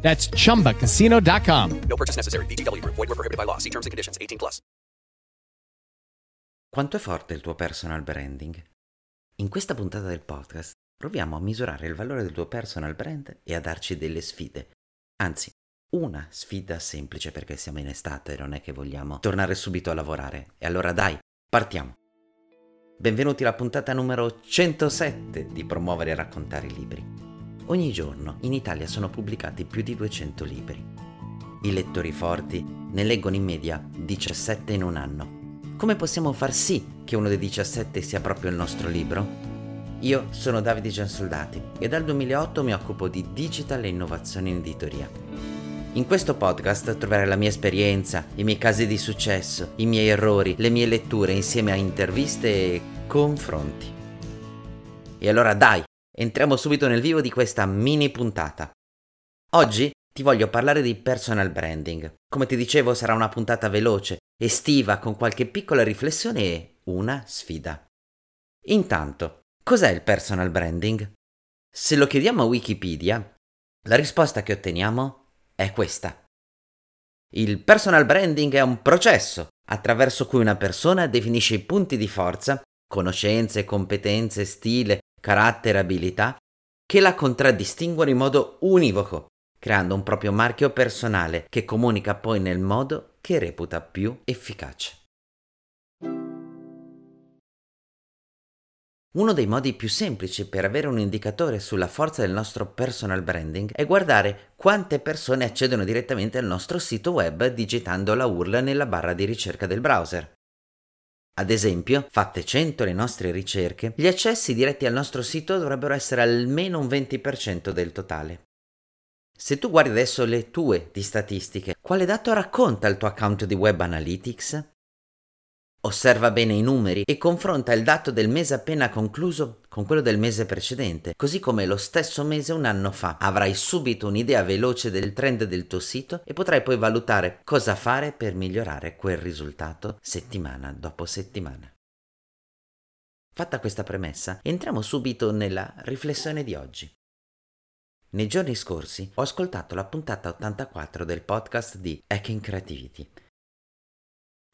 That's chumbacasino.com. No purchase necessary. VGW Group. Void were prohibited by law. See terms and conditions. 18 plus. Quanto è forte il tuo personal branding? In questa puntata del podcast proviamo a misurare il valore del tuo personal brand e a darci delle sfide. Anzi, una sfida semplice perché siamo in estate e non è che vogliamo tornare subito a lavorare. E allora dai, partiamo! Benvenuti alla puntata numero 107 di Promuovere e raccontare i libri. Ogni giorno in Italia sono pubblicati più di 200 libri. I lettori forti ne leggono in media 17 in un anno. Come possiamo far sì che uno dei 17 sia proprio il nostro libro? Io sono Davide Giansoldati e dal 2008 mi occupo di digital e innovazione in editoria. In questo podcast troverai la mia esperienza, i miei casi di successo, i miei errori, le mie letture insieme a interviste e confronti. E allora dai, entriamo subito nel vivo di questa mini puntata. Oggi ti voglio parlare di personal branding. Come ti dicevo sarà una puntata veloce, estiva, con qualche piccola riflessione e una sfida. Intanto, cos'è il personal branding? Se lo chiediamo a Wikipedia, la risposta che otteniamo è questa. Il personal branding è un processo attraverso cui una persona definisce i punti di forza, conoscenze, competenze, stile, carattere abilità che la contraddistinguono in modo univoco, creando un proprio marchio personale che comunica poi nel modo che reputa più efficace. Uno dei modi più semplici per avere un indicatore sulla forza del nostro personal branding è guardare quante persone accedono direttamente al nostro sito web digitando la URL nella barra di ricerca del browser. Ad esempio, fatte 100 le nostre ricerche, gli accessi diretti al nostro sito dovrebbero essere almeno un 20% del totale. Se tu guardi adesso le tue di statistiche, quale dato racconta il tuo account di Web Analytics? Osserva bene i numeri e confronta il dato del mese appena concluso con quello del mese precedente, così come lo stesso mese un anno fa. Avrai subito un'idea veloce del trend del tuo sito e potrai poi valutare cosa fare per migliorare quel risultato settimana dopo settimana. Fatta questa premessa, entriamo subito nella riflessione di oggi. Nei giorni scorsi ho ascoltato la puntata 84 del podcast di Hacking Creativity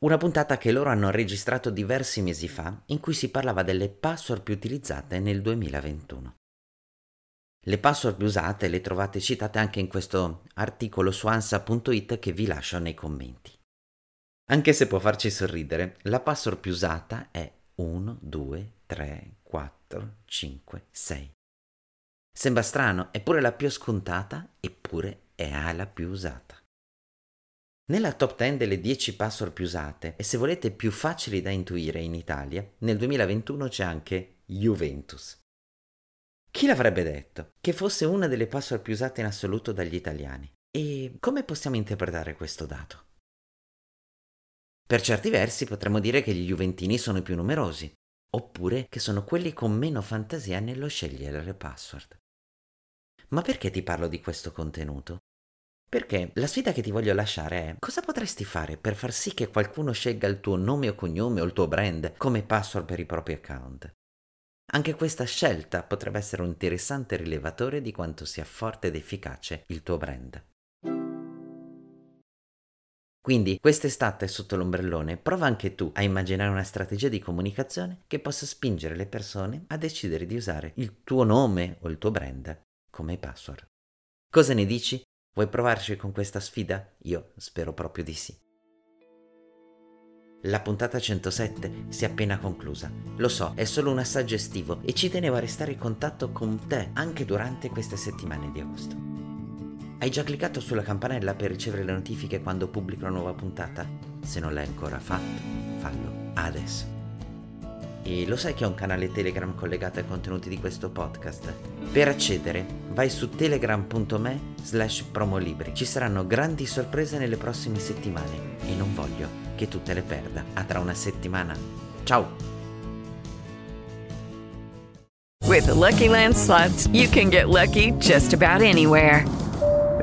una puntata che loro hanno registrato diversi mesi fa in cui si parlava delle password più utilizzate nel 2021. Le password più usate le trovate citate anche in questo articolo su ansa.it che vi lascio nei commenti. Anche se può farci sorridere, la password più usata è 1, 2, 3, 4, 5, 6. Sembra strano, eppure la più scontata, eppure è la più usata. Nella top 10 delle 10 password più usate e se volete più facili da intuire in Italia, nel 2021 c'è anche Juventus. Chi l'avrebbe detto che fosse una delle password più usate in assoluto dagli italiani? E come possiamo interpretare questo dato? Per certi versi potremmo dire che gli juventini sono i più numerosi, oppure che sono quelli con meno fantasia nello scegliere le password. Ma perché ti parlo di questo contenuto? Perché la sfida che ti voglio lasciare è cosa potresti fare per far sì che qualcuno scelga il tuo nome o cognome o il tuo brand come password per i propri account. Anche questa scelta potrebbe essere un interessante rilevatore di quanto sia forte ed efficace il tuo brand. Quindi quest'estate sotto l'ombrellone prova anche tu a immaginare una strategia di comunicazione che possa spingere le persone a decidere di usare il tuo nome o il tuo brand come password. Cosa ne dici? Vuoi provarci con questa sfida? Io spero proprio di sì. La puntata 107 si è appena conclusa. Lo so, è solo un assaggio estivo e ci tenevo a restare in contatto con te anche durante queste settimane di agosto. Hai già cliccato sulla campanella per ricevere le notifiche quando pubblico una nuova puntata? Se non l'hai ancora fatto, fallo adesso. E lo sai che ho un canale Telegram collegato ai contenuti di questo podcast? Per accedere vai su telegram.me slash promolibri. Ci saranno grandi sorprese nelle prossime settimane e non voglio che tu te le perda. A tra una settimana. Ciao! With the Lucky Land slots, you can get lucky just about anywhere.